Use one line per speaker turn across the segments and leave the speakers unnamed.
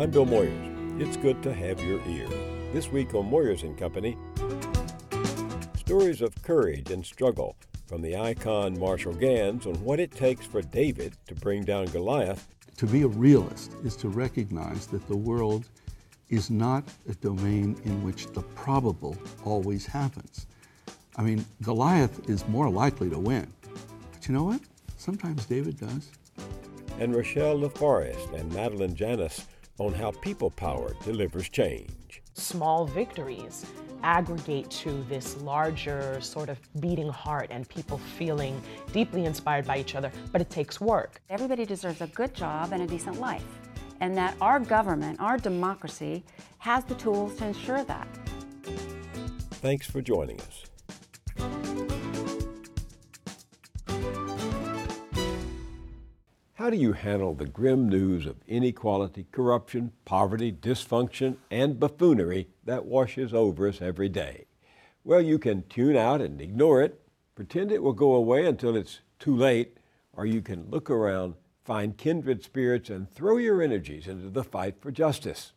I'm Bill Moyers. It's good to have your ear. This week on Moyers and Company, stories of courage and struggle from the icon Marshall Ganz on what it takes for David to bring down Goliath.
To be a realist is to recognize that the world is not a domain in which the probable always happens. I mean, Goliath is more likely to win. But you know what? Sometimes David does.
And Rochelle LaForest and Madeline Janis on how people power delivers change.
Small victories aggregate to this larger sort of beating heart and people feeling deeply inspired by each other, but it takes work.
Everybody deserves a good job and a decent life, and that our government, our democracy, has the tools to ensure that.
Thanks for joining us. How do you handle the grim news of inequality, corruption, poverty, dysfunction, and buffoonery that washes over us every day? Well, you can tune out and ignore it, pretend it will go away until it's too late, or you can look around, find kindred spirits, and throw your energies into the fight for justice.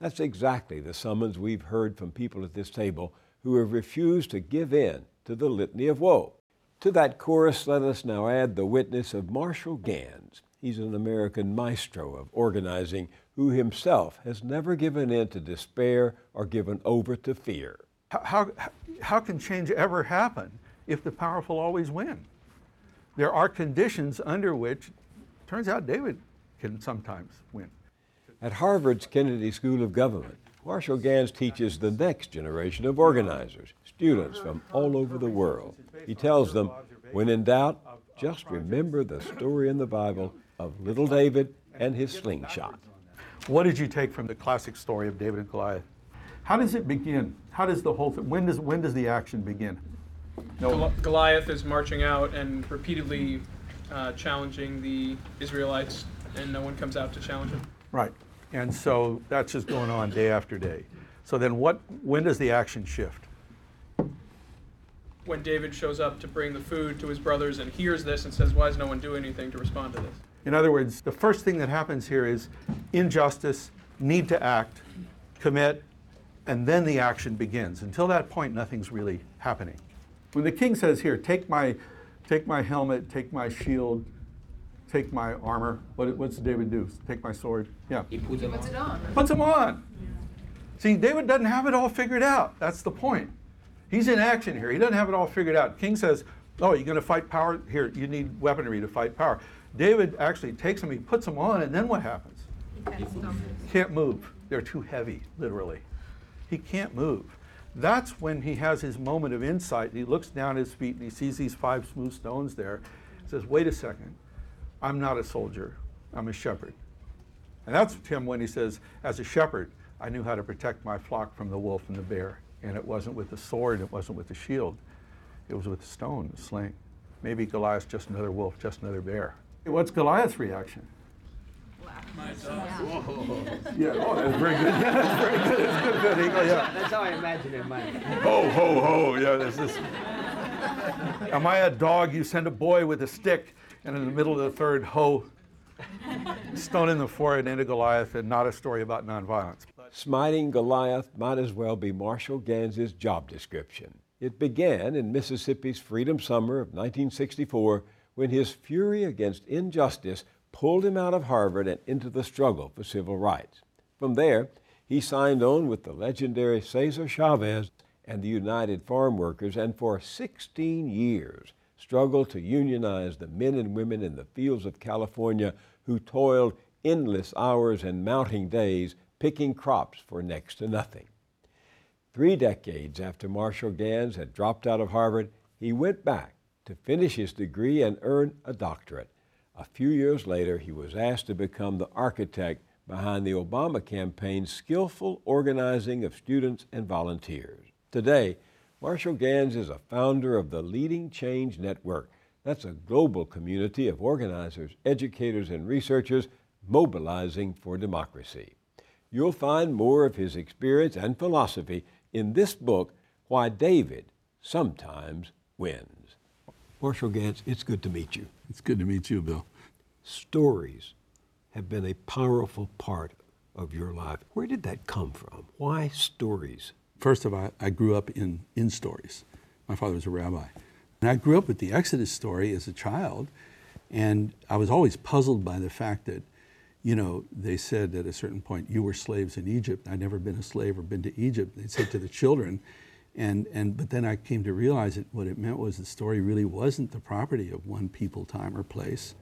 That's exactly the summons we've heard from people at this table who have refused to give in to the litany of woe. To that chorus, let us now add the witness of Marshall Ganz. He's an American maestro of organizing who himself has never given in to despair or given over to fear.
How, how, how can change ever happen if the powerful always win? There are conditions under which, turns out, David can sometimes win.
At Harvard's Kennedy School of Government, Marshall Ganz teaches the next generation of organizers, students from all over the world. He tells them, when in doubt, just remember the story in the Bible of little David and his slingshot.
What did you take from the classic story of David and Goliath? How does it begin? How does the whole thing, when does, when does the action begin?
No. Goliath is marching out and repeatedly uh, challenging the Israelites, and no one comes out to challenge him.
Right. And so that's just going on day after day. So then what when does the action shift?
When David shows up to bring the food to his brothers and hears this and says, Why is no one doing anything to respond to this?
In other words, the first thing that happens here is injustice, need to act, commit, and then the action begins. Until that point, nothing's really happening. When the king says, Here, take my, take my helmet, take my shield, take my armor, what, what's David do? Take my sword? Yeah.
He puts, it on.
Puts them on. See, David doesn't have it all figured out. That's the point. He's in action here. He doesn't have it all figured out. King says, Oh, you're going to fight power? Here, you need weaponry to fight power. David actually takes them, he puts them on, and then what happens?
He
can't move. They're too heavy, literally. He can't move. That's when he has his moment of insight. He looks down at his feet and he sees these five smooth stones there. He says, Wait a second. I'm not a soldier, I'm a shepherd. And that's him when he says, As a shepherd, I knew how to protect my flock from the wolf and the bear. And it wasn't with the sword, it wasn't with the shield, it was with the stone, the sling. Maybe Goliath's just another wolf, just another bear. What's Goliath's reaction? Yeah, oh, that's very good. that's very good. That's good, good eagle. Yeah.
That's how I imagine it, man.
Ho, ho, ho. Yeah, this is. Am I a dog? You send a boy with a stick, and in the middle of the third, ho, stone in the forehead into Goliath, and not a story about nonviolence.
Smiting Goliath might as well be Marshall Ganz's job description. It began in Mississippi's Freedom Summer of 1964 when his fury against injustice pulled him out of Harvard and into the struggle for civil rights. From there, he signed on with the legendary Cesar Chavez and the United Farm Workers, and for 16 years struggled to unionize the men and women in the fields of California who toiled endless hours and mounting days picking crops for next to nothing. Three decades after Marshall Ganz had dropped out of Harvard, he went back to finish his degree and earn a doctorate. A few years later, he was asked to become the architect behind the Obama campaign's skillful organizing of students and volunteers. Today, Marshall Ganz is a founder of the Leading Change Network. That's a global community of organizers, educators, and researchers mobilizing for democracy. You'll find more of his experience and philosophy in this book, Why David Sometimes Wins. Marshall Ganz, it's good to meet you.
It's good to meet you, Bill.
Stories have been a powerful part of your life. Where did that come from? Why stories?
First of all, I grew up in, in stories. My father was a rabbi. And I grew up with the Exodus story as a child, and I was always puzzled by the fact that, you know, they said at a certain point, you were slaves in Egypt. I'd never been a slave or been to Egypt. They said to the children, and, and but then I came to realize that what it meant was the story really wasn't the property of one people, time, or place.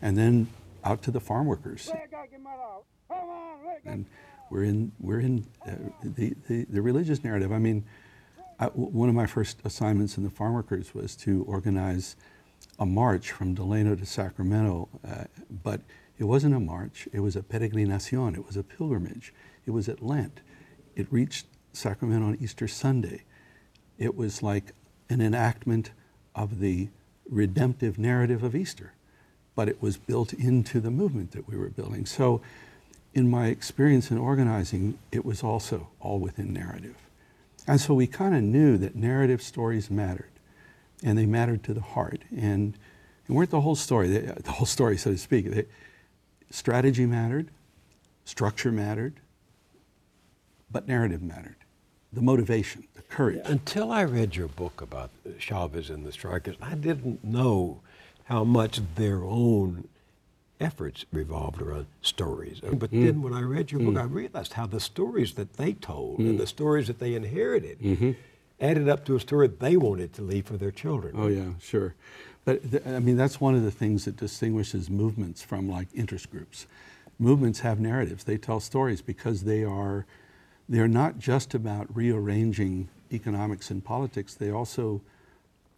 And then out to the farm workers. And we're in, we're in uh, the, the, the religious narrative. I mean, one of my first assignments in the farm workers was to organize a march from Delano to Sacramento, uh, but it wasn't a march, it was a peregrinacion, it was a pilgrimage. It was at Lent. It reached Sacramento on Easter Sunday. It was like an enactment of the redemptive narrative of Easter, but it was built into the movement that we were building. So, in my experience in organizing, it was also all within narrative. And so we kind of knew that narrative stories mattered, and they mattered to the heart. And they weren't the whole story, they, uh, the whole story, so to speak. They, strategy mattered, structure mattered, but narrative mattered. The motivation, the courage.
Until I read your book about Chavez and the strikers, I didn't know how much their own efforts revolved around stories. Mm-hmm. But then when I read your book, mm-hmm. I realized how the stories that they told and the mm-hmm. stories that they inherited added up to a story they wanted to leave for their children.
Oh yeah, sure. But th- I mean, that's one of the things that distinguishes movements from like interest groups. Movements have narratives. They tell stories because they are they're not just about rearranging economics and politics. They also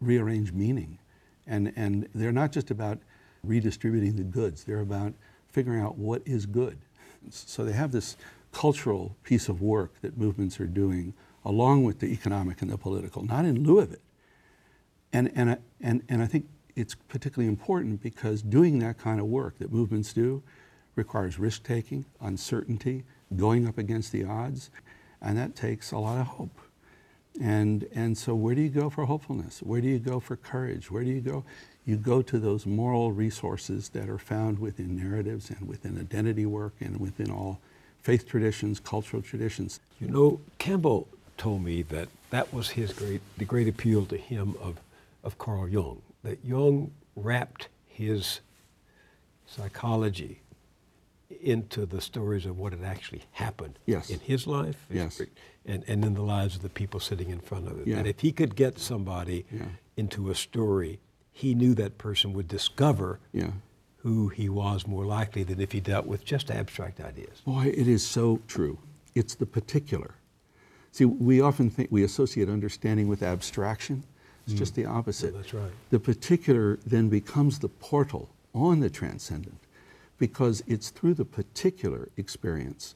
rearrange meaning, and and they're not just about redistributing the goods. They're about figuring out what is good. So they have this cultural piece of work that movements are doing along with the economic and the political, not in lieu of it. And, and, and, and I think it's particularly important because doing that kind of work that movements do requires risk taking, uncertainty, going up against the odds, and that takes a lot of hope. And, and so, where do you go for hopefulness? Where do you go for courage? Where do you go? You go to those moral resources that are found within narratives and within identity work and within all faith traditions, cultural traditions.
You know, Campbell told me that that was his great, the great appeal to him of, of Carl Jung. That Jung wrapped his psychology into the stories of what had actually happened
Yes.
in his life
Yes.
and, and in the lives of the people sitting in front of it.
Yeah.
That if he could get somebody
Yeah.
into a story, he knew that person would discover
Yeah.
who he was more likely than if he dealt with just abstract ideas.
Boy, it is so true. It's the particular. See, we often think we associate understanding with abstraction. It's just the opposite.
Mm. that's right.
The particular then becomes the portal on the transcendent because it's through the particular experience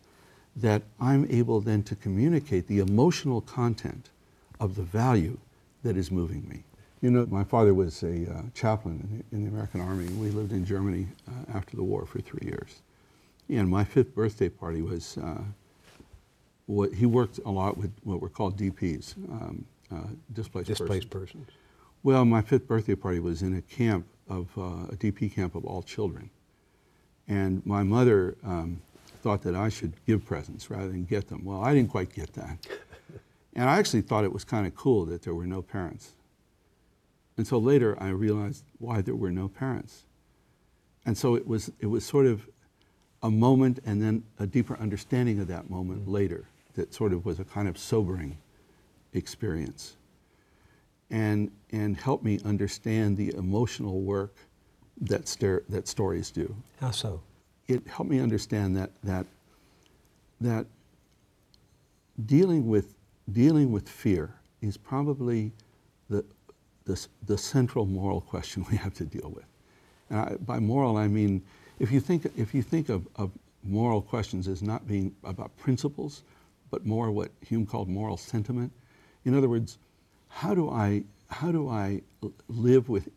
that I'm able then to communicate the emotional content of the value that is moving me. You know, my father was a uh, chaplain in the, in the American Army. We lived in Germany uh, after the war for three years. And my fifth birthday party was, uh, what, he worked a lot with what were called DPs, um, uh, displaced,
Displaced
persons.
persons.
Well, my fifth birthday party was in a camp of uh, a DP camp of all children, and my mother um, thought that I should give presents rather than get them. Well, I didn't quite get that, and I actually thought it was kind of cool that there were no parents. And so later, I realized why there were no parents, and so it was it was sort of a moment, and then a deeper understanding of that moment mm-hmm. later that sort of was a kind of sobering experience and, and help me understand the emotional work that, star, that stories do.
How so?
It helped me understand that, that, that dealing, with, dealing with fear is probably the, the central moral question we have to deal with. And I, by moral, I mean if you think, if you think of, of moral questions as not being about principles, but more what Hume called moral sentiment. In other words, how do I, how do I live with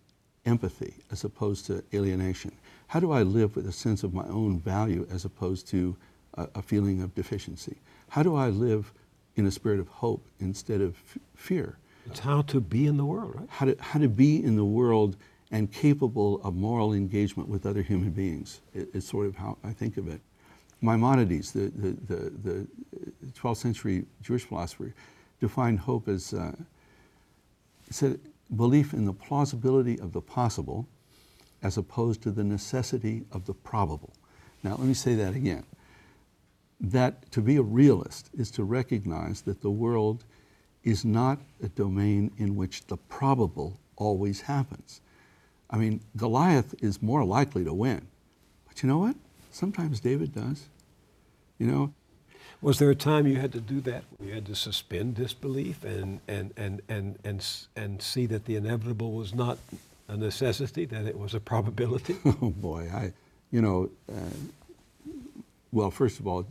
empathy as opposed to alienation? How do I live with a sense of my own value as opposed to a, a feeling of deficiency? How do I live in a spirit of hope instead of f- fear?
It's how to be in the world, right?
how to, how to be in the world and capable of moral engagement with other human beings. It, it's sort of how I think of it. Maimonides, the, the, the, the 12th century Jewish philosopher, defined hope as uh, said belief in the plausibility of the possible as opposed to the necessity of the probable. Now, let me say that again. That to be a realist is to recognize that the world is not a domain in which the probable always happens. I mean, Goliath is more likely to win. But you know what? Sometimes David does. You know,
Was there a time you had to do that? You had to suspend disbelief and, and, and, and, and, and see that the inevitable was not a necessity, that it was a probability?
oh boy, I, you know, uh, well, first of all,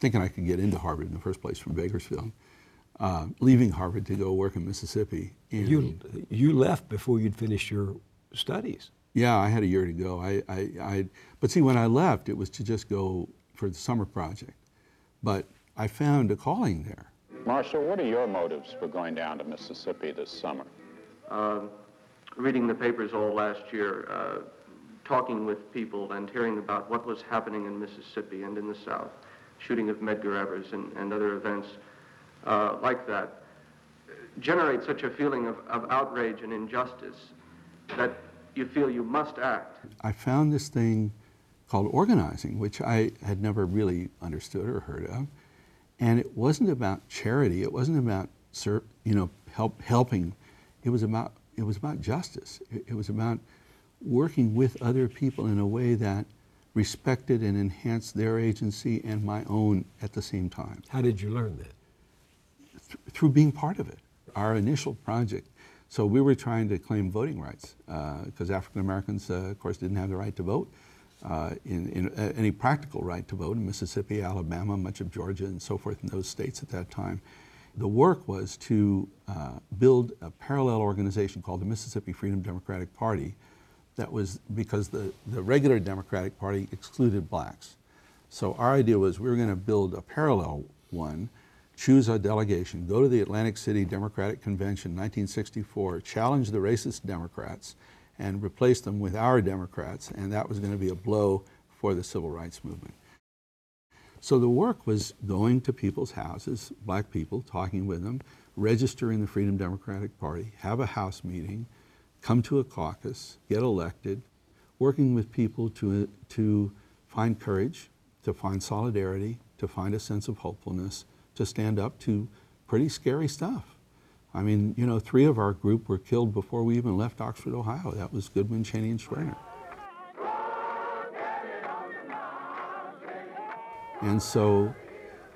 thinking I could get into Harvard in the first place from Bakersfield, uh, leaving Harvard to go work in Mississippi. And
you, you left before you'd finished your studies.
yeah, I had a year to go. I, I, I, but see, when I left, it was to just go for the summer project. But I found a calling there.
Marshall, what are your motives for going down to Mississippi this summer?
uh, reading the papers all last year, uh, talking with people and hearing about what was happening in Mississippi and in the South, shooting of Medgar Evers and, and other events uh, like that, generate such a feeling of, of outrage and injustice that you feel you must act.
I found this thing called organizing, which I had never really understood or heard of. And it wasn't about charity. It wasn't about you know help helping. It was about it was about justice. It, it was about working with other people in a way that respected and enhanced their agency and my own at the same time
How did you learn that?
Th- through being part of it. Our initial project. So we were trying to claim voting rights because African Americans, uh, of course, didn't have the right to vote, uh, in, in uh, any practical right to vote in Mississippi, Alabama, much of Georgia, and so forth in those states at that time. The work was to uh, build a parallel organization called the Mississippi Freedom Democratic Party. That was because the, the regular Democratic Party excluded blacks. So our idea was we were going to build a parallel one, choose a delegation, go to the Atlantic City Democratic Convention 1964, challenge the racist Democrats, and replace them with our Democrats, and that was going to be a blow for the civil rights movement. So the work was going to people's houses, black people, talking with them, registering the Freedom Democratic Party, have a house meeting, come to a caucus, get elected, working with people to, to find courage, to find solidarity, to find a sense of hopefulness, to stand up to pretty scary stuff. I mean, you know, three of our group were killed before we even left Oxford, Ohio. That was Goodman, Chaney, and Schwerner. And so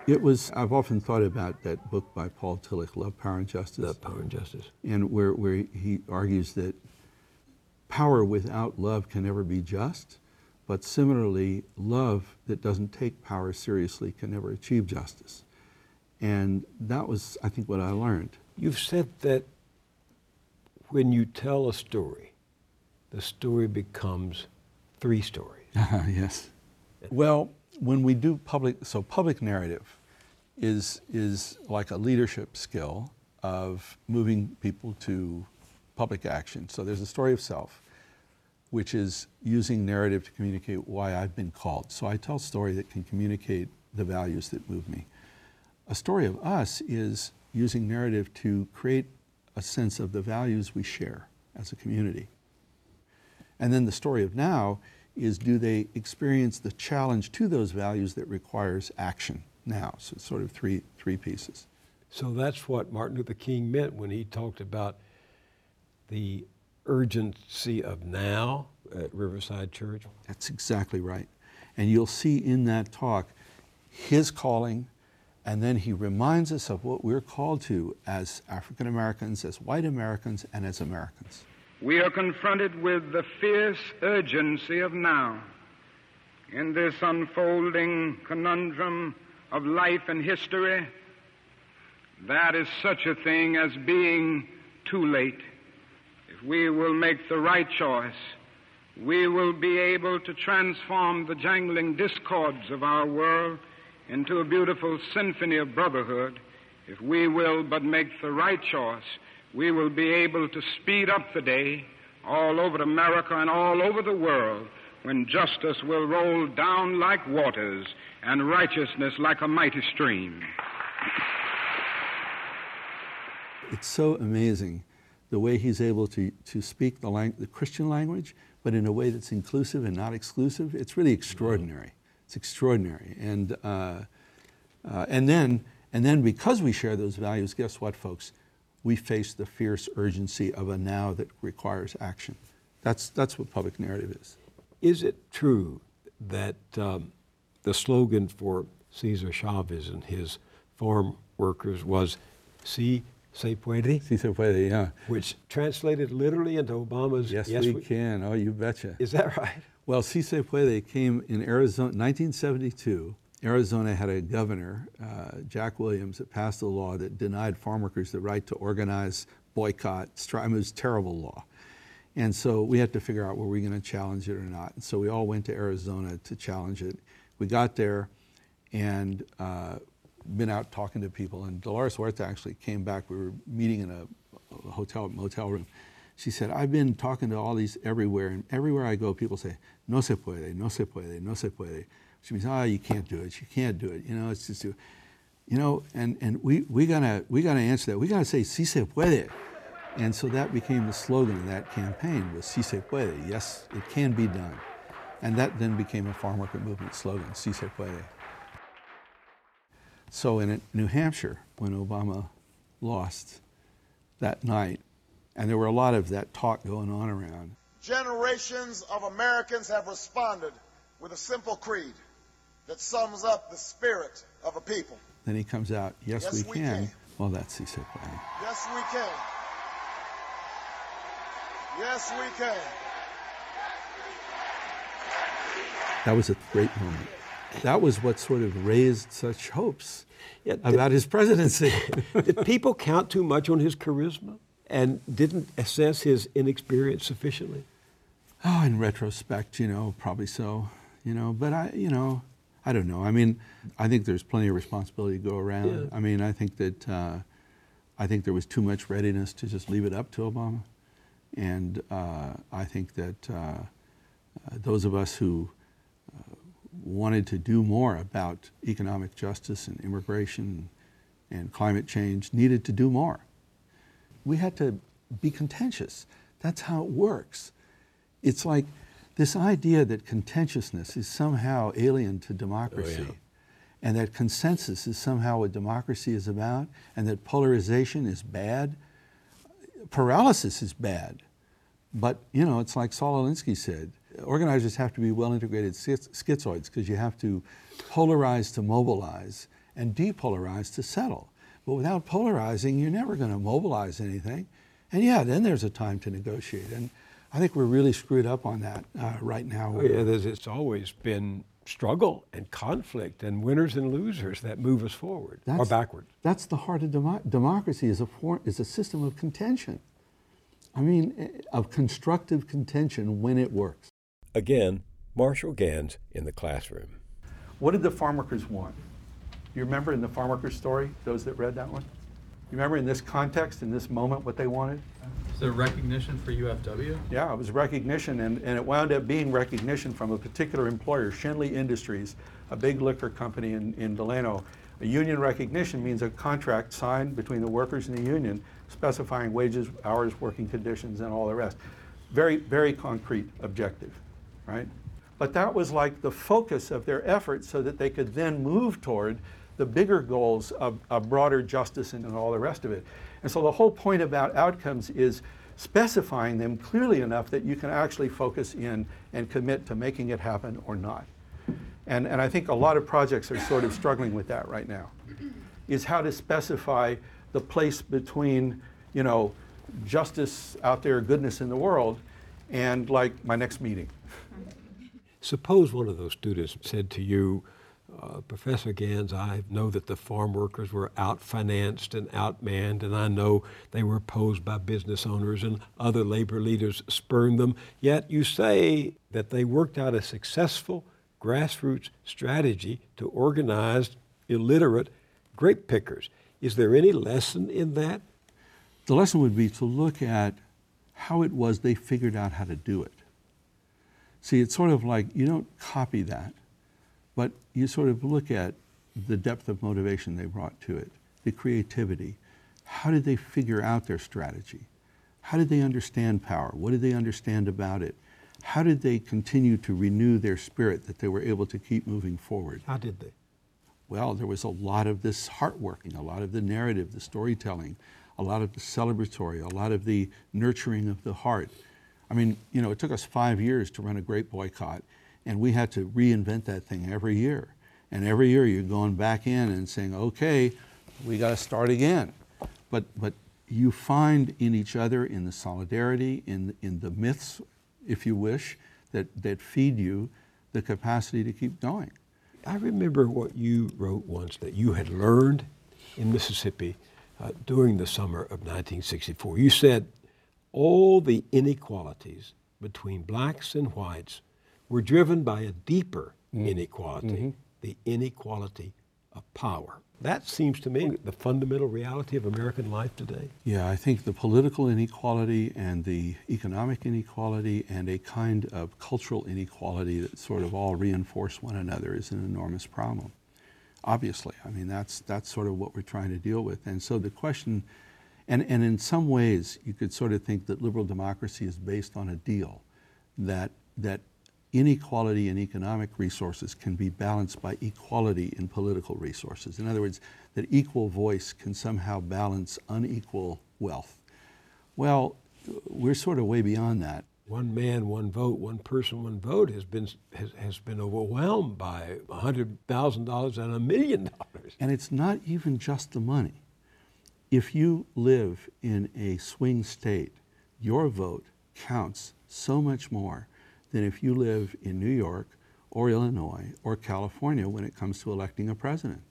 it was, I've often thought about that book by Paul Tillich, Love, Power, and Justice.
Love, power, and justice.
and where, where he argues that power without love can never be just, but similarly, love that doesn't take power seriously can never achieve justice. And that was, I think, what I learned.
You've said that when you tell a story, the story becomes three stories.
yes. Well, when we do public, so public narrative is, is like a leadership skill of moving people to public action. So there's a story of self, which is using narrative to communicate why I've been called. So I tell a story that can communicate the values that move me. A story of us is using narrative to create a sense of the values we share as a community. And then the story of now is do they experience the challenge to those values that requires action now? So it's sort of three, three pieces.
So that's what Martin Luther King meant when he talked about the urgency of now at Riverside Church.
That's exactly right. And you'll see in that talk his calling, and then he reminds us of what we're called to as African Americans, as white Americans, and as Americans.
We are confronted with the fierce urgency of now in this unfolding conundrum of life and history. That is such a thing as being too late. If we will make the right choice, we will be able to transform the jangling discords of our world into a beautiful symphony of brotherhood. If we will but make the right choice, we will be able to speed up the day all over America and all over the world when justice will roll down like waters and righteousness like a mighty stream.
It's so amazing the way he's able to, to speak the, lang- the Christian language, but in a way that's inclusive and not exclusive. It's really extraordinary. It's extraordinary. And, uh, uh, and, then, and then because we share those values, guess what, folks? We face the fierce urgency of a now that requires action. That's, that's what public narrative is.
Is it true that um, the slogan for Cesar Chavez and his farm workers was "Si se puede"?
Si se puede, yeah.
Which translated literally into Obama's
Yes, we, can. Oh, you betcha.
Is that right?
Well, Si se puede came in Arizona, 1972. Arizona had a governor, uh, Jack Williams, that passed a law that denied farm workers the right to organize, boycott, strike. It was terrible law. And so we had to figure out were we going to challenge it or not. And so we all went to Arizona to challenge it. We got there and uh, been out talking to people. And Dolores Huerta actually came back. We were meeting in a hotel motel room. She said, "I've been talking to all these everywhere, and everywhere I go, people say no se puede, no se puede, no se puede." She means, "Ah, oh, you can't do it. You can't do it. You know, it's just, you know." And and we we gotta we gotta answer that. We gotta say si se puede. And so that became the slogan of that campaign was Si se puede, yes, it can be done. And that then became a farm worker movement slogan, Si se puede. So in New Hampshire, when Obama lost that night, and there were a lot of that talk going on around.
Generations of Americans have responded with a simple creed that sums up the spirit of a people.
Then he comes out, yes,
yes
we,
we
can.
can.
Well, that's Si se puede.
Yes, we can. Yes, we can.
That was a great moment. That was what sort of raised such hopes
Yeah,
about his presidency.
Did people count too much on his charisma and didn't assess his inexperience sufficiently?
Oh, in retrospect, you know, probably so. You know, but I, you know, I don't know. I mean, I think there's plenty of responsibility to go around.
Yeah.
I mean, I think that uh, I think there was too much readiness to just leave it up to Obama, and uh, I think that uh, uh, those of us who uh, wanted to do more about economic justice and immigration and climate change needed to do more. We had to be contentious. That's how it works. It's like this idea that contentiousness is somehow alien to democracy oh, and that consensus is somehow what democracy is about and that polarization is bad. Paralysis is bad. But, you know, it's like Saul Alinsky said organizers have to be well integrated schizoids because you have to polarize to mobilize and depolarize to settle. But without polarizing, you're never going to mobilize anything. And yeah, then there's a time to negotiate. And I think we're really screwed up on that uh, right now.
Oh, yeah, there's, it's always been struggle and conflict and winners and losers that move us forward or
That's-
backward.
That's the heart of demo- democracy is a, form, is a system of contention. I mean, eh, of constructive contention when it works.
Again, Marshall Ganz in the classroom.
What did the farm workers want? You remember in the farm workers story, those that read that one? You remember in this context, in this moment, what they wanted?
Is there recognition for UFW?
Yeah, it was recognition, and, and it wound up being recognition from a particular employer, Schenley Industries, a big liquor company in, in Delano. A union recognition means a contract signed between the workers and the union specifying wages, hours, working conditions, and all the rest. Very, very concrete objective, right? But that was like the focus of their efforts so that they could then move toward the bigger goals of, of broader justice and, and all the rest of it. And so the whole point about outcomes is specifying them clearly enough that you can actually focus in and commit to making it happen or not. And, and I think a lot of projects are sort of struggling with that right now, is how to specify the place between, you know, justice out there, goodness in the world, and like my next meeting.
Suppose one of those students said to you, uh, Professor Ganz, I know that the farm workers were outfinanced and outmanned, and I know they were opposed by business owners and other labor leaders spurned them. Yet you say that they worked out a successful grassroots strategy to organize illiterate grape pickers. Is there any lesson in that?
The lesson would be to look at how it was they figured out how to do it. See, it's sort of like you don't copy that, But you sort of look at the depth of motivation they brought to it, the creativity. How did they figure out their strategy? How did they understand power? What did they understand about it? How did they continue to renew their spirit that they were able to keep moving forward?
How did they?
Well, there was a lot of this heart working, a lot of the narrative, the storytelling, a lot of the celebratory, a lot of the nurturing of the heart. I mean, you know, it took us five years to run a great boycott, and we had to reinvent that thing every year. And every year you're going back in and saying, okay, we got to start again. But, but you find in each other, in the solidarity, in, in the myths, if you wish, that, that feed you the capacity to keep going.
I remember what you wrote once that you had learned in Mississippi uh, during the summer of 1964. You said all the inequalities between blacks and whites were driven by a deeper mm. inequality, mm-hmm. the inequality of power. That seems to me the fundamental reality of American life today.
Yeah, I think the political inequality and the economic inequality and a kind of cultural inequality that sort of all reinforce one another is an enormous problem. Obviously, I mean, that's, that's sort of what we're trying to deal with. And so the question, and, and in some ways, you could sort of think that liberal democracy is based on a deal that, that inequality in economic resources can be balanced by equality in political resources. In other words, that equal voice can somehow balance unequal wealth. Well, we're sort of way beyond that.
One man, one vote, one person, one vote has been has, has been overwhelmed by hundred thousand dollars and a million dollars.
And it's not even just the money. If you live in a swing state, your vote counts so much more than if you live in New York or Illinois or California when it comes to electing a president.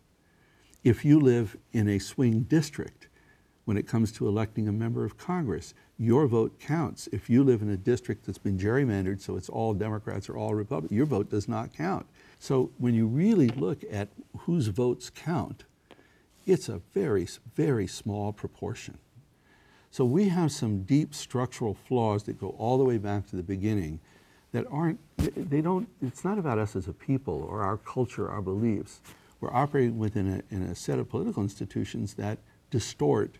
If you live in a swing district when it comes to electing a member of Congress, your vote counts. If you live in a district that's been gerrymandered so it's all Democrats or all Republicans, your vote does not count. So when you really look at whose votes count, it's a very, very small proportion. So we have some deep structural flaws that go all the way back to the beginning that aren't, they don't, it's not about us as a people or our culture, our beliefs. We're operating within a, in a set of political institutions that distort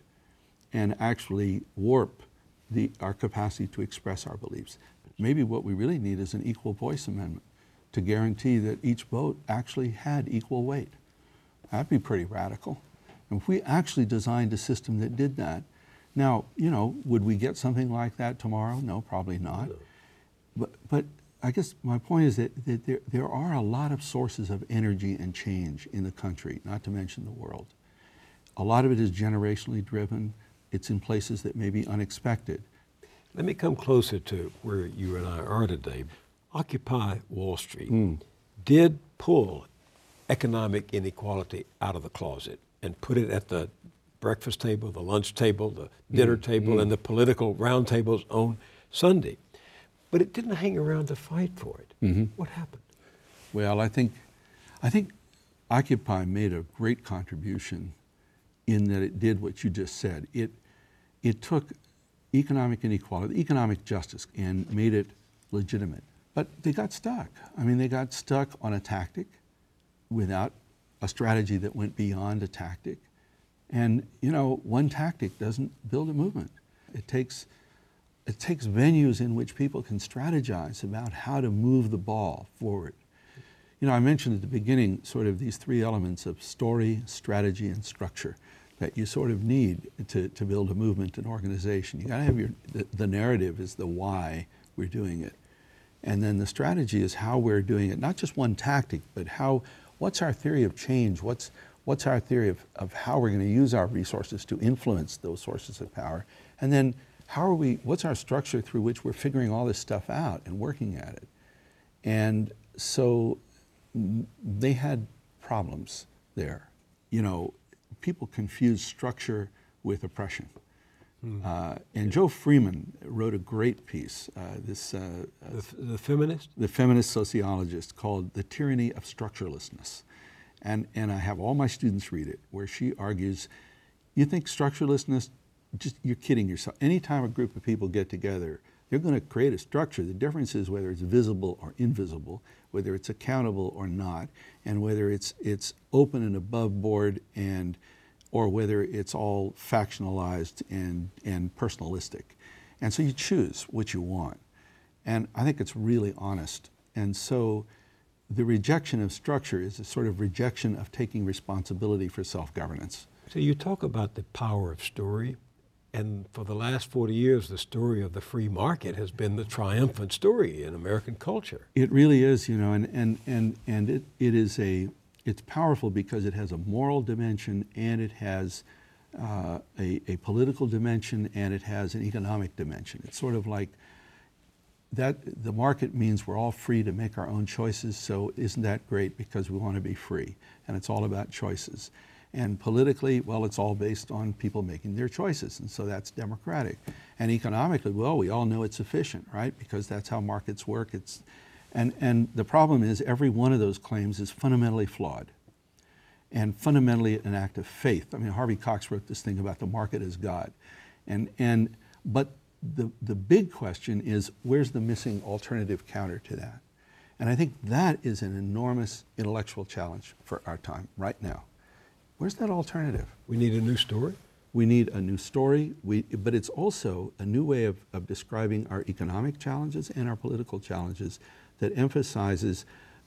and actually warp the, our capacity to express our beliefs. Maybe what we really need is an equal voice amendment to guarantee that each vote actually had equal weight. That'd be pretty radical. And if we actually designed a system that did that, now, you know, would we get something like that tomorrow? No, probably not. But, but I guess my point is that, that there, there are a lot of sources of energy and change in the country, not to mention the world. A lot of it is generationally driven. It's in places that may be unexpected.
Let me come closer to where you and I are today. Occupy Wall Street mm. did pull economic inequality out of the closet and put it at the breakfast table, the lunch table, the dinner mm. table, mm. and the political roundtables on Sunday but it didn't hang around to fight for it. Mm-hmm. What happened?
Well, I think, I think Occupy made a great contribution in that it did what you just said. It, it took economic inequality, economic justice, and made it legitimate. But they got stuck. I mean, they got stuck on a tactic without a strategy that went beyond a tactic. And, you know, one tactic doesn't build a movement. It takes it takes venues in which people can strategize about how to move the ball forward. You know, I mentioned at the beginning sort of these three elements of story, strategy, and structure that you sort of need to, to build a movement and organization. You got to have your, the, the narrative is the why we're doing it. And then the strategy is how we're doing it, not just one tactic, but how, what's our theory of change? What's, what's our theory of, of how we're going to use our resources to influence those sources of power? And then how are we, what's our structure through which we're figuring all this stuff out and working at it? And so they had problems there. You know, people confuse structure with oppression. Mm. Uh, and Jo Freeman wrote a great piece, uh, this uh,
the, the, feminist,
the feminist sociologist, called "The Tyranny of Structurelessness," and and I have all my students read it, where she argues, you think structurelessness just you're kidding yourself. Anytime a group of people get together, they're going to create a structure. The difference is whether it's visible or invisible, whether it's accountable or not, and whether it's it's open and above board and or whether it's all factionalized and, and personalistic. And so you choose what you want. And I think it's really honest. And so the rejection of structure is a sort of rejection of taking responsibility for self governance.
So you talk about the power of story, and for the last 40 years, the story of the free market has been the triumphant story in American culture.
It really is, you know, and, and, and, and it, it is a, it's powerful because it has a moral dimension and it has uh, a, a political dimension and it has an economic dimension. It's sort of like that the market means we're all free to make our own choices, so isn't that great because we want to be free? And it's all about choices. And politically, well, it's all based on people making their choices, and so that's democratic. And economically, well, we all know it's efficient, right? Because that's how markets work. It's, and, and the problem is every one of those claims is fundamentally flawed and fundamentally an act of faith. I mean, Harvey Cox wrote this thing about the market as God. And, and, but the, the big question is where's the missing alternative counter to that? And I think that is an enormous intellectual challenge for our time right now. Where's that alternative?
We need a new story.
We need a new story, we, but it's also a new way of, of describing our economic challenges and our political challenges that emphasizes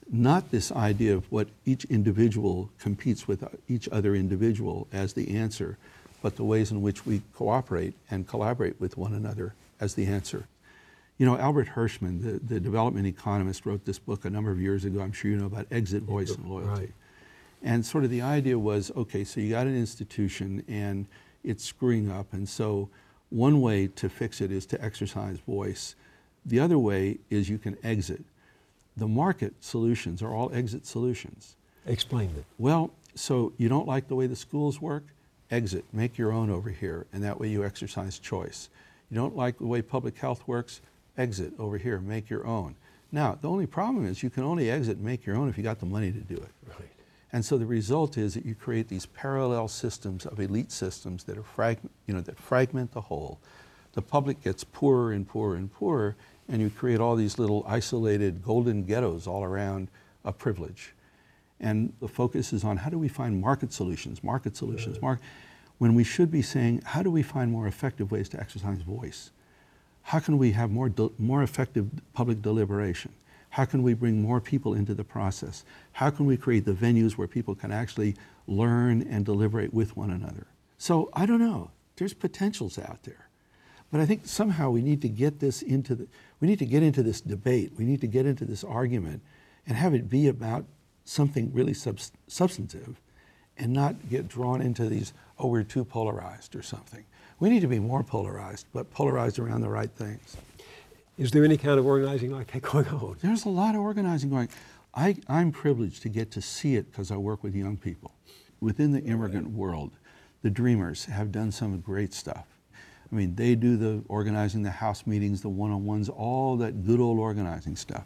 not this idea of what each individual competes with each other individual as the answer, but the ways in which we cooperate and collaborate with one another as the answer. You know, Albert Hirschman, the, the development economist, wrote this book a number of years ago, I'm sure you know, about exit, voice, and loyalty.
Right.
And sort of the idea was okay, so you got an institution and it's screwing up, and so one way to fix it is to exercise voice. The other way is you can exit. The market solutions are all exit solutions.
Explain them.
Well, so you don't like the way the schools work? Exit, make your own over here, and that way you exercise choice. You don't like the way public health works? Exit over here, make your own. Now, the only problem is you can only exit and make your own if you got the money to do it.
Right.
And so the result is that you create these parallel systems of elite systems that are frag- you know, that fragment the whole. The public gets poorer and poorer and poorer, and you create all these little isolated golden ghettos all around a privilege. And the focus is on how do we find market solutions, market solutions, market, when we should be saying, how do we find more effective ways to exercise voice? How can we have more, de- more effective public deliberation? How can we bring more people into the process? How can we create the venues where people can actually learn and deliberate with one another? So I don't know. There's potentials out there. But I think somehow we need to get this into the, we need to get into this debate. We need to get into this argument and have it be about something really subs- substantive and not get drawn into these, oh, we're too polarized or something. We need to be more polarized, but polarized around the right things.
Is there any kind of organizing like that going on?
There's a lot of organizing going. I, I'm privileged to get to see it because I work with young people. Within the immigrant world, the Dreamers have done some great stuff. I mean, they do the organizing, the house meetings, the one on ones, all that good old organizing stuff.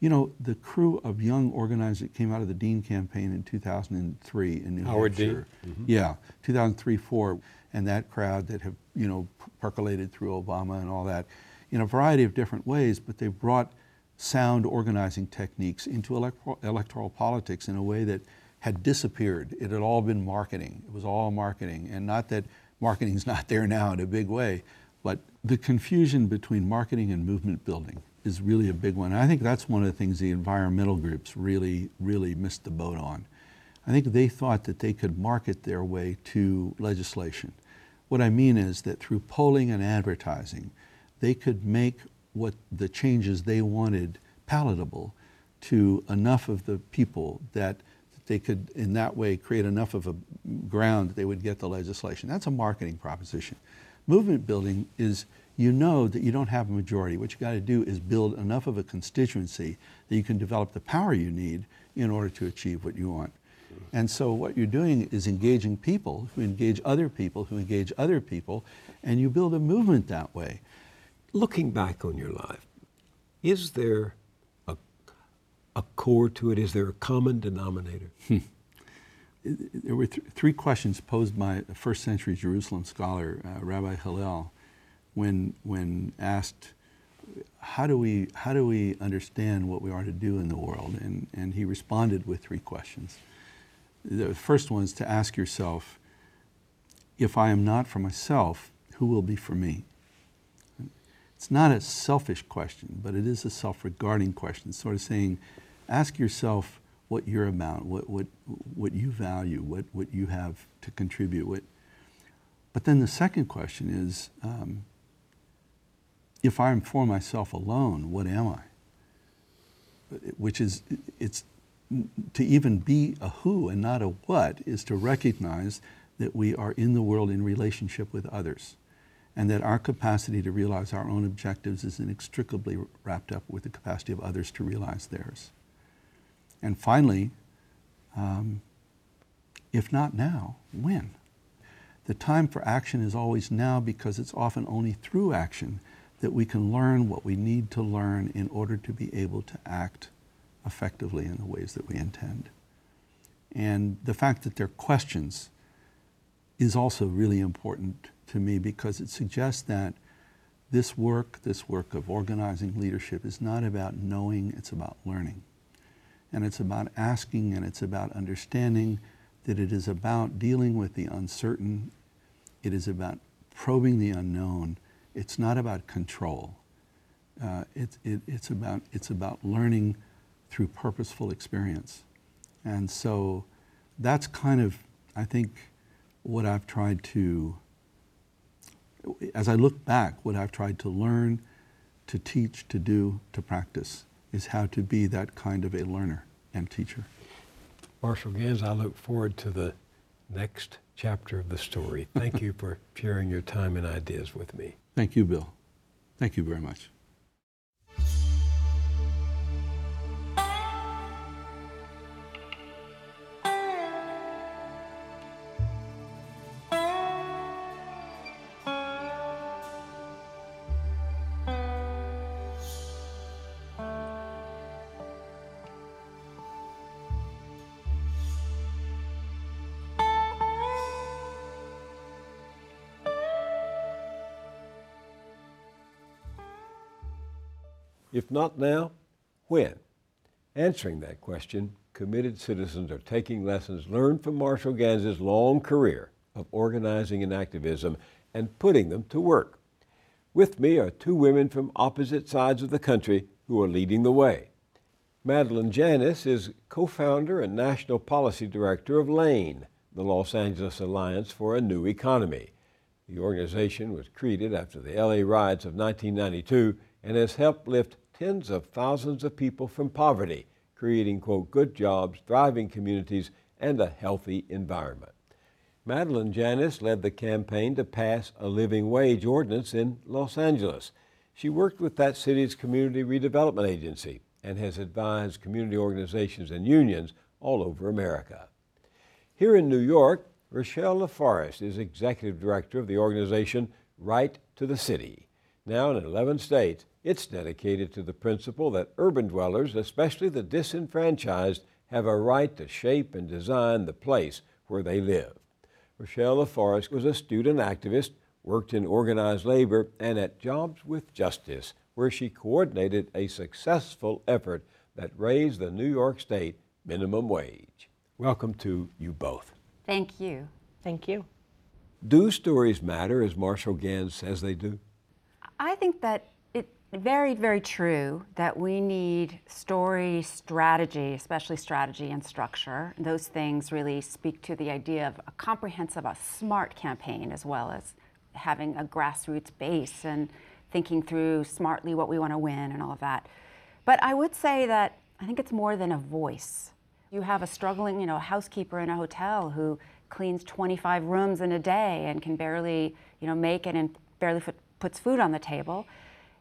You know, the crew of young organizers that came out of the Dean campaign in 2003 in New
Howard
Hampshire.
Dean?
Yeah, 2003 4, and that crowd that have, you know, percolated through Obama and all that in a variety of different ways, but they've brought sound organizing techniques into electoral, electoral politics in a way that had disappeared. It had all been marketing. It was all marketing. And not that marketing's not there now in a big way, but the confusion between marketing and movement building is really a big one. And I think that's one of the things the environmental groups really, really missed the boat on. I think they thought that they could market their way to legislation. What I mean is that through polling and advertising, they could make what the changes they wanted palatable to enough of the people that they could, in that way, create enough of a ground that they would get the legislation. That's a marketing proposition. Movement building is you know that you don't have a majority. What you got to do is build enough of a constituency that you can develop the power you need in order to achieve what you want. And so what you're doing is engaging people who engage other people who engage other people, and you build a movement that way.
Looking back on your life, is there a, a core to it? Is there a common denominator?
there were th- three questions posed by a first century Jerusalem scholar, uh, Rabbi Hillel, when, when asked, how do we how do we understand what we are to do in the world? And and he responded with three questions. The first one is to ask yourself, if I am not for myself, who will be for me? It's not a selfish question, but it is a self-regarding question. Sort of saying, ask yourself what you're about, what what what you value, what what you have to contribute. What, but then the second question is. Um, if I'm for myself alone, what am I? Which is, it's to even be a who and not a what is to recognize that we are in the world in relationship with others and that our capacity to realize our own objectives is inextricably wrapped up with the capacity of others to realize theirs. And finally, um, if not now, when? The time for action is always now because it's often only through action that we can learn what we need to learn in order to be able to act effectively in the ways that we intend. And the fact that they're questions is also really important to me because it suggests that this work, this work of organizing leadership, is not about knowing, it's about learning. And it's about asking and it's about understanding that it is about dealing with the uncertain, it is about probing the unknown it's not about control. Uh, it, it, it's, about, it's about learning through purposeful experience. And so that's kind of, I think, what I've tried to, as I look back, what I've tried to learn, to teach, to do, to practice, is how to be that kind of a learner and teacher.
Marshall Ganz, I look forward to the next chapter of the story. Thank you for sharing your time and ideas with me.
Thank you, Bill. Thank you very much.
If not now, when? Answering that question, committed citizens are taking lessons learned from Marshall Ganz's long career of organizing and activism and putting them to work. With me are two women from opposite sides of the country who are leading the way. Madeline Janis is co founder and national policy director of LAANE, the Los Angeles Alliance for a New Economy. The organization was created after the LA riots of 1992 and has helped lift tens of thousands of people from poverty, creating, quote, good jobs, thriving communities, and a healthy environment. Madeline Janis led the campaign to pass a living wage ordinance in Los Angeles. She worked with that city's community redevelopment agency and has advised community organizations and unions all over America. Here in New York, Rochelle LaForest is executive director of the organization Right to the City. Now in 11 states, it's dedicated to the principle that urban dwellers, especially the disenfranchised, have a right to shape and design the place where they live. Rochelle LaForest was a student activist, worked in organized labor, and at Jobs with Justice, where she coordinated a successful effort that raised the New York State minimum wage. Welcome to you both.
Thank you.
Thank you.
Do stories matter as Marshall Ganz says they do?
I think that it very, very true that we need story strategy, especially strategy and structure. Those things really speak to the idea of a comprehensive, a smart campaign, as well as having a grassroots base and thinking through smartly what we want to win and all of that. But I would say that I think it's more than a voice. You have a struggling, you know, housekeeper in a hotel who cleans 25 rooms in a day and can barely, you know, make it and barely puts food on the table.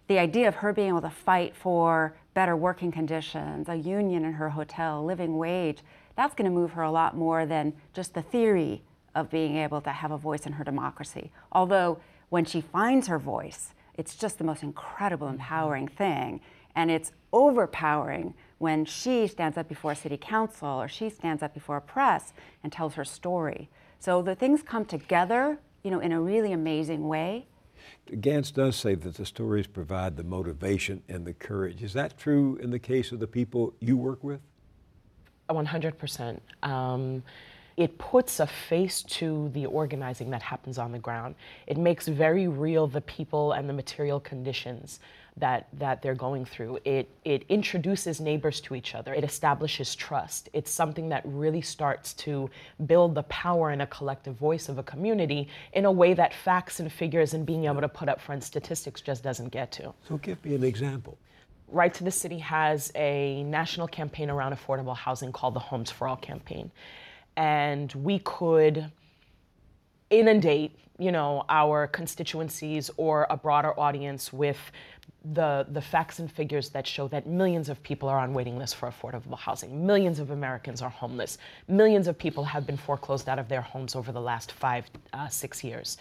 The idea of her being able to fight for better working conditions, a union in her hotel, living wage, that's going to move her a lot more than just the theory of being able to have a voice in her democracy. Although when she finds her voice, it's just the most incredible, mm-hmm. empowering thing. And it's overpowering when she stands up before a city council or she stands up before a press and tells her story. So the things come together, you know, in a really amazing way.
Ganz does say that the stories provide the motivation and the courage. Is that true in the case of the people you work with?
100%. Um, it puts a face to the organizing that happens on the ground. It makes very real the people and the material conditions that, that they're going through. It, it introduces neighbors to each other. It establishes trust. It's something that really starts to build the power and a collective voice of a community in a way that facts and figures and being able to put up front statistics just doesn't get to.
So give me an example.
Right to the City has a national campaign around affordable housing called the Homes for All campaign and we could inundate you know our constituencies or a broader audience with the the facts and figures that show that millions of people are on waiting lists for affordable housing. Millions of americans are homeless. Millions of people have been foreclosed out of their homes over the last five uh, six years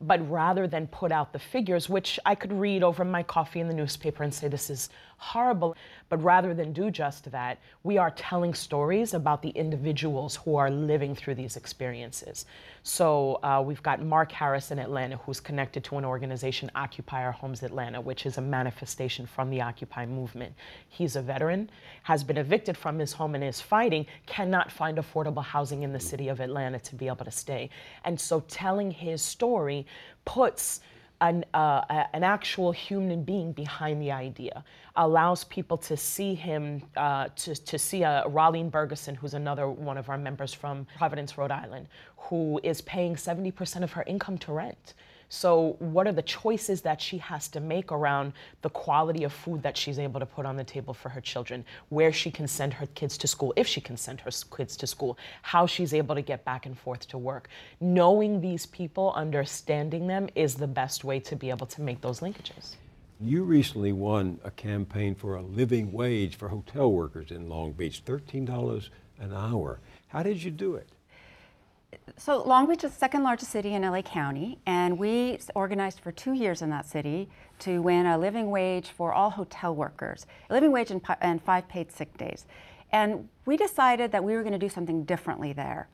but rather than put out the figures, which I could read over my coffee in the newspaper and say this is horrible, but rather than do just that, we are telling stories about the individuals who are living through these experiences. So uh, we've got Mark Harris in Atlanta, who's connected to an organization, Occupy Our Homes Atlanta, which is a manifestation from the Occupy movement. He's a veteran, has been evicted from his home and is fighting, cannot find affordable housing in the city of Atlanta to be able to stay. And so telling his story puts an, uh, an actual human being behind the idea, allows people to see him, uh, to, to see a Rolene Bergeson, who's another one of our members from Providence, Rhode Island, who is paying 70% of her income to rent. So, what are the choices that she has to make around the quality of food that she's able to put on the table for her children, where she can send her kids to school, if she can send her kids to school, how she's able to get back and forth to work? Knowing these people, understanding them, is the best way to be able to make those linkages.
You recently won a campaign for a living wage for hotel workers in Long Beach, $13 an hour. How did you do it?
So Long Beach is the second largest city in LA County, and we organized for two years in that city to win a living wage for all hotel workers, a living wage and, and five paid sick days. And we decided that we were going to do something differently there.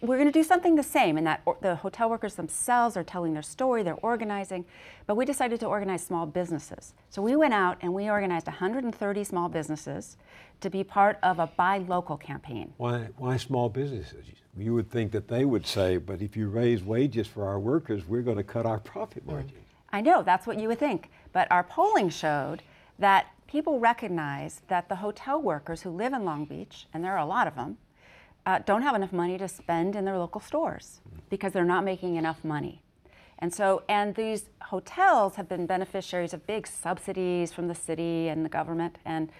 We're going to do something the same in that the hotel workers themselves are telling their story, they're organizing, but we decided to organize small businesses. So we went out and we organized 130 small businesses to be part of a buy local campaign.
Why, why small businesses? You would think that they would say, but if you raise wages for our workers, we're going to cut our profit mm. margin.
I know, that's what you would think. But our polling showed that people recognize that the hotel workers who live in Long Beach, and there are a lot of them, uh, don't have enough money to spend in their local stores because they're not making enough money. And so, and these hotels have been beneficiaries of big subsidies from the city and the government, and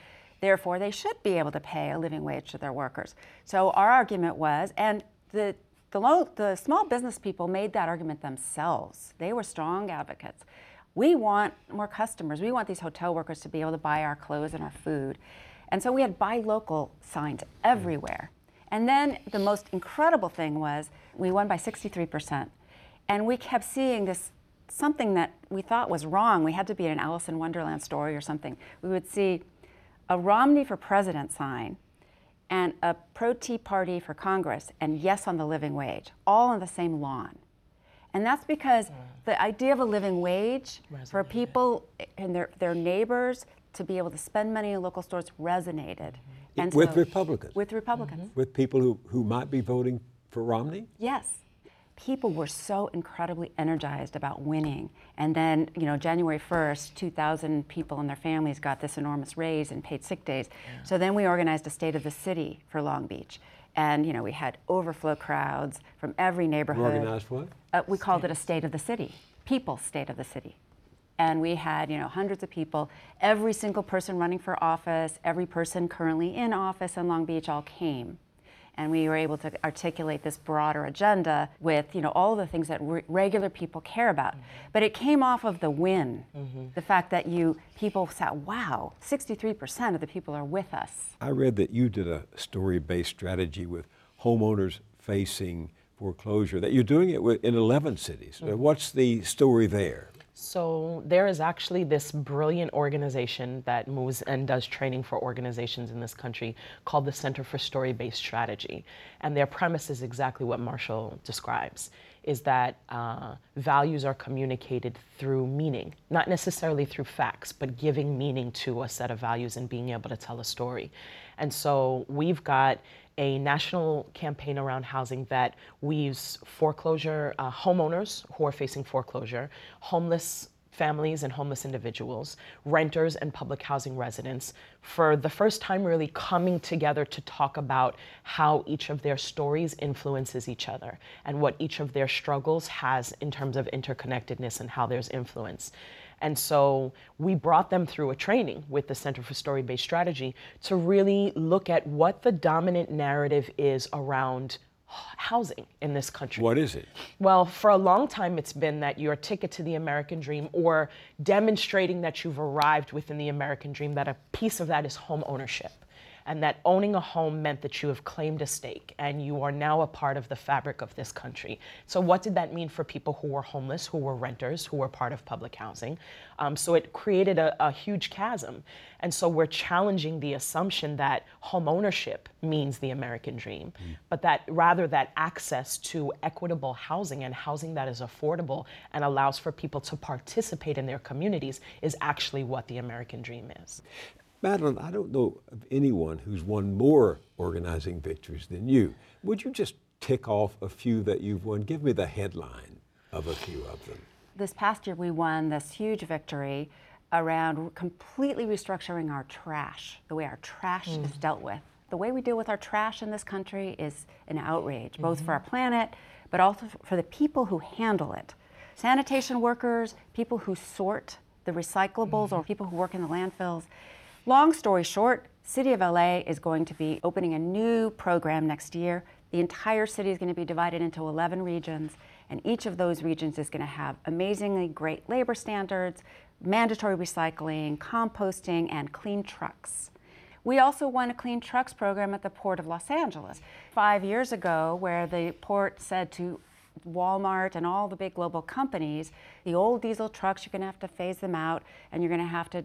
therefore they should be able to pay a living wage to their workers. So our argument was, and the the, low, the small business people made that argument themselves. They were strong advocates. We want more customers. We want these hotel workers to be able to buy our clothes and our food. And so we had buy local signs everywhere. And then the most incredible thing was we won by 63%. And we kept seeing this something that we thought was wrong. We had to be in an Alice in Wonderland story or something. We would see a Romney for president sign and a pro Tea Party for Congress and yes on the living wage, all on the same lawn. And that's because mm. the idea of a living wage resonated. for people and their, their neighbors to be able to spend money in local stores resonated. Mm-hmm.
And with so, Republicans.
With Republicans.
Mm-hmm. With people who, who might be voting for Romney?
Yes. People were so incredibly energized about winning. And then, you know, January 1st, 2,000 people and their families got this enormous raise and paid sick days. Yeah. So then we organized a state of the city for Long Beach. And, you know, we had overflow crowds from every neighborhood.
You organized what?
Uh, we called it a state of the city, people's state of the city and we had you know hundreds of people. Every single person running for office every person currently in office in long beach all came. And we were able to articulate this broader agenda with you know all the things that re- regular people care about. Mm-hmm. but it came off of the win. Mm-hmm. the fact that you people said wow 63% of the people are with us.
I read that you did a story-based strategy with homeowners facing foreclosure that you're doing it in 11 cities. Mm-hmm. what's the story there
so there is actually this brilliant organization that moves and does training for organizations in this country called the Center for Story-Based Strategy. And their premise is exactly what Marshall describes. is that uh, values are communicated through meaning, not necessarily through facts, but giving meaning to a set of values and being able to tell a story. And so we've got a national campaign around housing that weaves foreclosure uh, homeowners who are facing foreclosure, homeless families and homeless individuals, renters and public housing residents, for the first time really coming together to talk about how each of their stories influences each other and what each of their struggles has in terms of interconnectedness and how there's influence. And so we brought them through a training with the Center for Story Based Strategy to really look at what the dominant narrative is around housing in this country.
What is it?
Well, for a long time, it's been that your ticket to the American dream or demonstrating that you've arrived within the American dream, that a piece of that is home ownership and that owning a home meant that you have claimed a stake and you are now a part of the fabric of this country. So, what did that mean for people who were homeless, who were renters, who were part of public housing? Um, so, it created a, a, huge chasm. And so, we're challenging the assumption that home ownership means the American dream, mm. but that rather that access to equitable housing and housing that is affordable and allows for people to participate in their communities is actually what the American dream is.
Madeline, I don't know of anyone who's won more organizing victories than you. Would you just tick off a few that you've won? Give me the headline of a few of them.
This past year, we won this huge victory around completely restructuring our trash, the way our trash mm. is dealt with. The way we deal with our trash in this country is an outrage, both mm-hmm. for our planet, but also for the people who handle it. Sanitation workers, people who sort the recyclables, mm-hmm. or people who work in the landfills. Long story short, City of LA is going to be opening a new program next year. The entire city is going to be divided into 11 regions, and each of those regions is going to have amazingly great labor standards, mandatory recycling, composting, and clean trucks. We also won a clean trucks program at the Port of Los Angeles five years ago, where the port said to Walmart and all the big global companies, the old diesel trucks, you're going to have to phase them out, and you're going to have to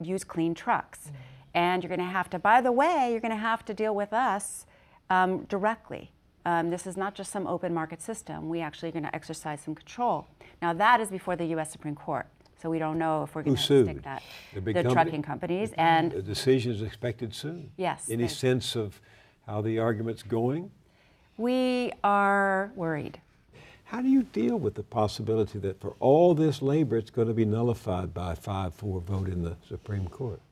use clean trucks. Mm-hmm. And you're going to have to, by the way, you're going to have to deal with us um, directly. Um, this is not just some open market system. We actually are going to exercise some control. Now, that is before the U.S. Supreme Court. So we don't know if we're going to stick that.
The,
the
company?
trucking companies. And
the decision is expected soon.
Yes.
Any sense of how the argument's going?
We are worried.
How do you deal with the possibility that for all this labor, it's going to be nullified by a 5 4 vote in the Supreme Court?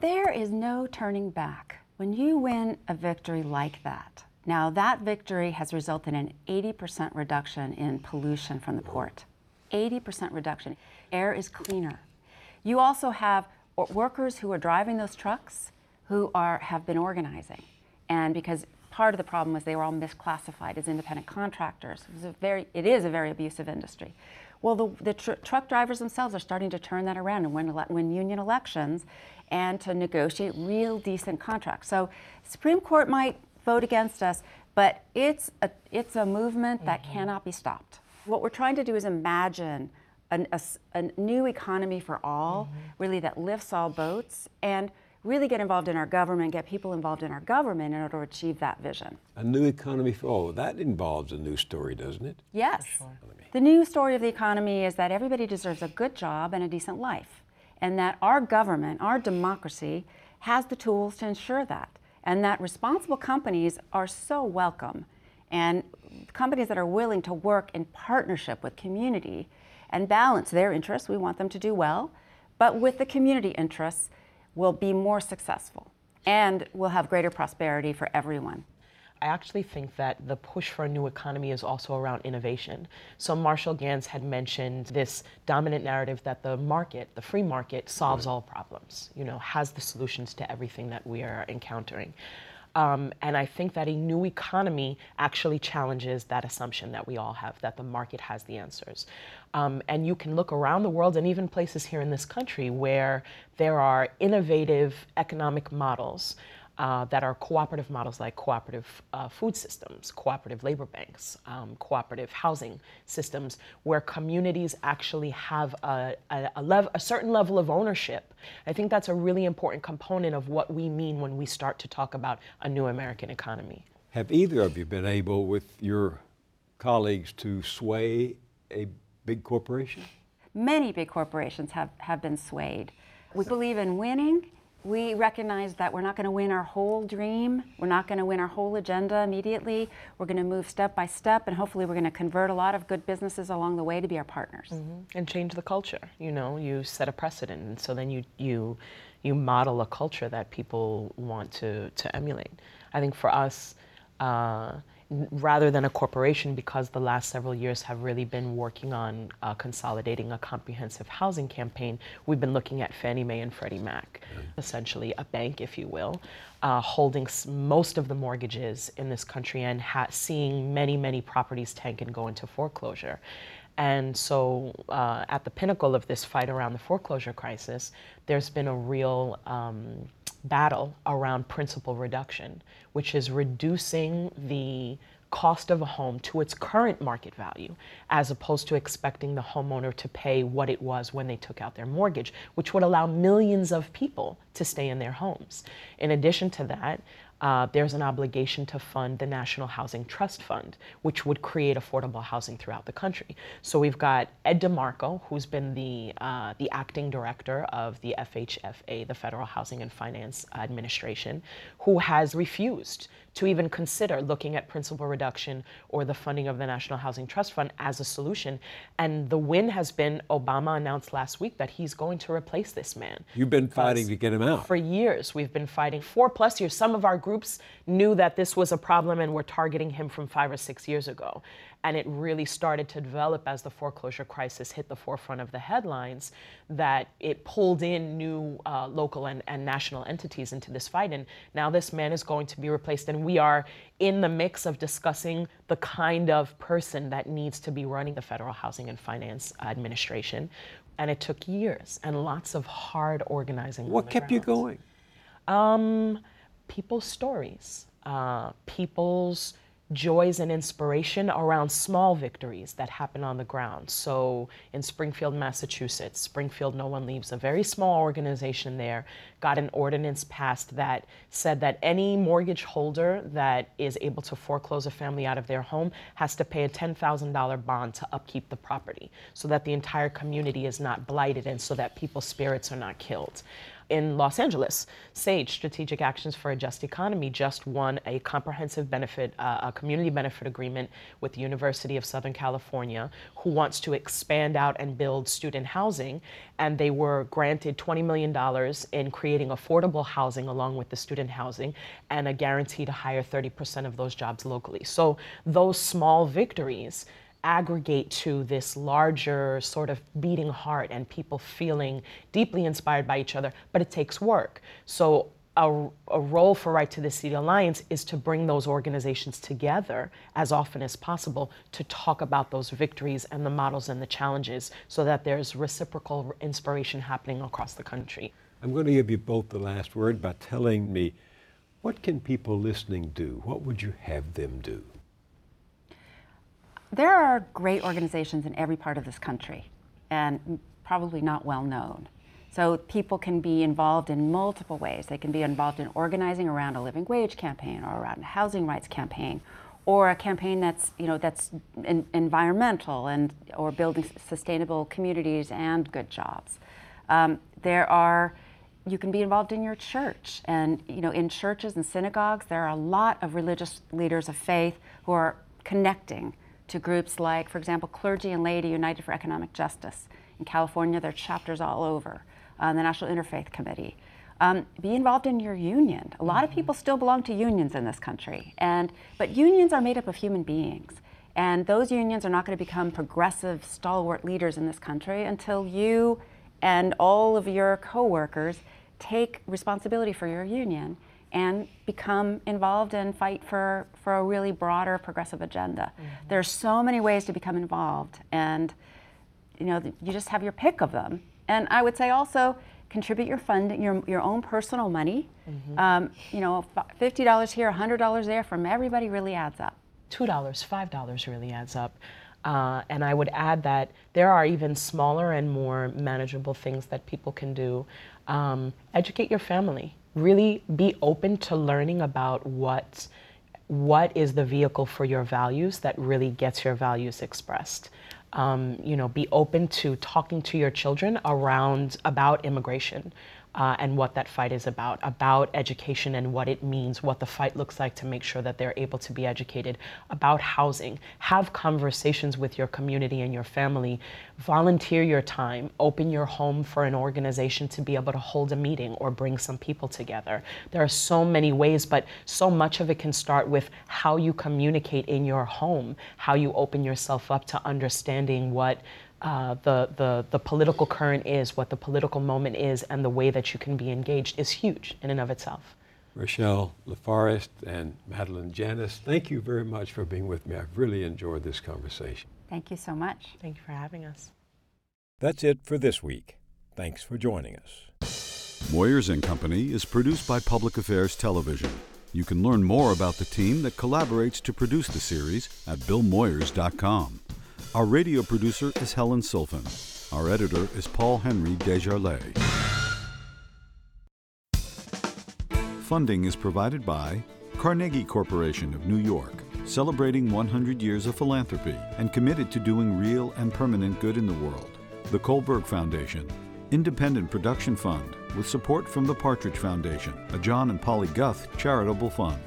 There is no turning back. When you win a victory like that, now that victory has resulted in an 80% reduction in pollution from the port. 80% reduction. Air is cleaner. You also have workers who are driving those trucks who are have been organizing. And because part of the problem was they were all misclassified as independent contractors. It, was a very, it is a very abusive industry. Well, the, the tr- truck drivers themselves are starting to turn that around and win, win union elections and to negotiate real decent contracts. So, Supreme Court might vote against us, but it's a, it's a movement mm-hmm. that cannot be stopped. What we're trying to do is imagine an, a, a, new economy for all, mm-hmm. really that lifts all boats and really get involved in our government, get people involved in our government in order to achieve that vision.
A new economy for all. That involves a new story, doesn't it?
Yes. Sure. The new story of the economy is that everybody deserves a good job and a decent life, and that our government, our democracy, has the tools to ensure that, and that responsible companies are so welcome, and companies that are willing to work in partnership with community and balance their interests, we want them to do well, but with the community interests will be more successful and will have greater prosperity for everyone.
I actually think that the push for a new economy is also around innovation. So Marshall Ganz had mentioned this dominant narrative that the market, the free market, solves all problems, you know, has the solutions to everything that we are encountering. Um, and I think that a new economy actually challenges that assumption that we all have that the market has the answers. Um, and you can look around the world and even places here in this country where there are innovative economic models uh, that are cooperative models like cooperative uh, food systems, cooperative labor banks, um, cooperative housing systems, where communities actually have a, a, a, lev- a certain level of ownership. I think that's a really important component of what we mean when we start to talk about a new American economy.
Have either of you been able, with your colleagues to sway a big corporation?
Many big corporations have, have been swayed. We believe in winning. We recognize that we're not going to win our whole dream. We're not going to win our whole agenda immediately. We're going to move step by step, and hopefully, we're going to convert a lot of good businesses along the way to be our partners.
and change the culture. You know, you set a precedent, and so then you you you model a culture that people want to to emulate. I think for us, uh, rather than a corporation, because the last several years have really been working on uh, consolidating a comprehensive housing campaign, we've been looking at Fannie Mae and Freddie Mac, essentially a bank, if you will, uh, holding s- most of the mortgages in this country and ha- seeing many many properties tank and go into foreclosure. And so, uh, at the pinnacle of this fight around the foreclosure crisis, there's been a real um, battle around principal reduction, which is reducing the cost of a home to its current market value, as opposed to expecting the homeowner to pay what it was when they took out their mortgage, which would allow millions of people to stay in their homes. In addition to that, uh, there's an obligation to fund the National Housing Trust Fund, which would create affordable housing throughout the country. So we've got Ed DeMarco, who's been the uh, the acting director of the FHFA, the Federal Housing and Finance Administration, who has refused to even consider looking at principal reduction or the funding of the National Housing Trust Fund as a solution. And the win has been Obama announced last week that he's going to replace this man.
You've been fighting to get him out.
For years, we've been fighting four plus years. Some of our groups knew that this was a problem and were targeting him from five or six years ago. And it really started to develop as the foreclosure crisis hit the forefront of the headlines that it pulled in new uh, local and, and national entities into this fight. And now this man is going to be replaced. And we are in the mix of discussing the kind of person that needs to be running the Federal Housing and Finance Administration. And it took years and lots of hard organizing.
What kept you going?
Um, people's stories, uh, people's joys and inspiration around small victories that happen on the ground. So in Springfield, Massachusetts, Springfield No One Leaves, a very small organization there, got an ordinance passed that said that any mortgage holder that is able to foreclose a family out of their home has to pay a $10,000 bond to upkeep the property so that the entire community is not blighted and so that people's spirits are not killed in Los Angeles, SAJE, Strategic Actions for a Just Economy, just won a comprehensive benefit, uh, a community benefit agreement with the University of Southern California, who wants to expand out and build student housing. And they were granted $20 million in creating affordable housing along with the student housing and a guarantee to hire 30% of those jobs locally. So those small victories aggregate to this larger sort of beating heart and people feeling deeply inspired by each other, but it takes work. So a, a, role for Right to the City Alliance is to bring those organizations together as often as possible to talk about those victories and the models and the challenges so that there's reciprocal inspiration happening across the country.
I'm going to give you both the last word by telling me what can people listening do? What would you have them do?
There are great organizations in every part of this country and probably not well known. So people can be involved in multiple ways. They can be involved in organizing around a living wage campaign or around a housing rights campaign or a campaign that's, you know, that's in, environmental and or building sustainable communities and good jobs. Um, there are you can be involved in your church and you know in churches and synagogues there are a lot of religious leaders of faith who are connecting to groups like, for example, Clergy and Laity United for Economic Justice. In California, there are chapters all over. Uh, the National Interfaith Committee. Um, be involved in your union. A lot mm-hmm. of people still belong to unions in this country, and but unions are made up of human beings, and those unions are not going to become progressive, stalwart leaders in this country until you and all of your coworkers take responsibility for your union and become involved and fight for, for a really broader progressive agenda. Mm-hmm. There's so many ways to become involved, and you know you just have your pick of them. And I would say also contribute your fund, your your own personal money. Mm-hmm. Um, you know, fifty dollars here, hundred dollars there from everybody really adds up.
Two dollars, five dollars really adds up. Uh, and I would add that there are even smaller and more manageable things that people can do. Um, educate your family really be open to learning about what what is the vehicle for your values that really gets your values expressed. Um, you know, be open to talking to your children around about immigration uh, and what that fight is about, about education and what it means, what the fight looks like to make sure that they're able to be educated, about housing. Have conversations with your community and your family. Volunteer your time. Open your home for an organization to be able to hold a meeting or bring some people together. There are so many ways, but so much of it can start with how you communicate in your home, how you open yourself up to understanding what uh, the, the, the political current is, what the political moment is, and the way that you can be engaged is huge in and of itself.
Rochelle LaForest and Madeline Janis, thank you very much for being with me. I've really enjoyed this conversation.
Thank you so much.
Thank you for having us.
That's it for this week. Thanks for joining us.
Moyers and Company is produced by Public Affairs Television. You can learn more about the team that collaborates to produce the series at billmoyers.com. Our radio producer is Helen Silfen. Our editor is Paul Henry Desjarlais. Funding is provided by Carnegie Corporation of New York, celebrating 100 years of philanthropy and committed to doing real and permanent good in the world. The Kohlberg Foundation, Independent Production Fund, with support from the Partridge Foundation, a John and Polly Guth charitable fund.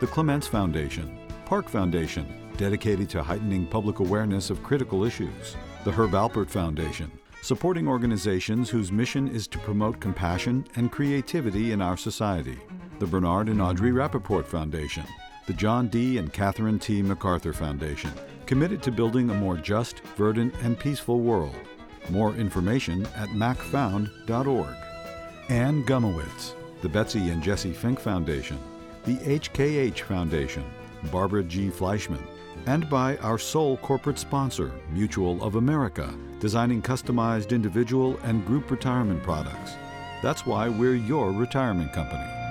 The Clements Foundation, Park Foundation, dedicated to heightening public awareness of critical issues. The Herb Alpert Foundation, supporting organizations whose mission is to promote compassion and creativity in our society. The Bernard and Audre Rapoport Foundation, the John D. and Catherine T. MacArthur Foundation, committed to building a more just, verdant, and peaceful world. More information at macfound.org. Anne Gumowitz, the Betsy and Jesse Fink Foundation, the HKH Foundation, Barbara G. Fleischman, and by our sole corporate sponsor, Mutual of America, designing customized individual and group retirement products. That's why we're your retirement company.